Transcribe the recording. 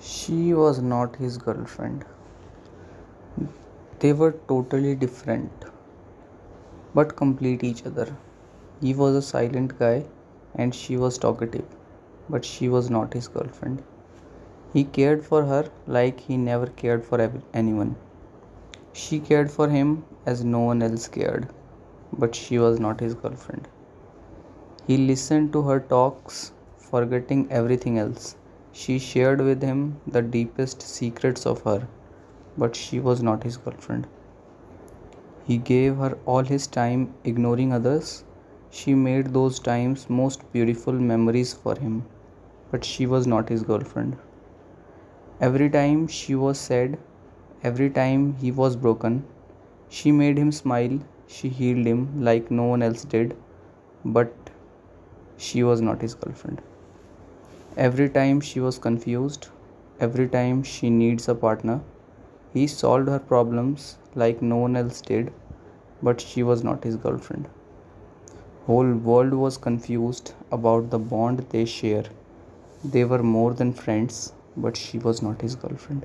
She was not his girlfriend. They were totally different, but complete each other. He was a silent guy and she was talkative, but she was not his girlfriend. He cared for her like he never cared for anyone. She cared for him as no one else cared, but she was not his girlfriend. He listened to her talks, forgetting everything else. She shared with him the deepest secrets of her, but she was not his girlfriend. He gave her all his time, ignoring others. She made those times most beautiful memories for him, but she was not his girlfriend. Every time she was sad, every time he was broken, she made him smile, she healed him like no one else did, but she was not his girlfriend. Every time she was confused, every time she needs a partner, he solved her problems like no one else did, but she was not his girlfriend. Whole world was confused about the bond they share. They were more than friends, but she was not his girlfriend.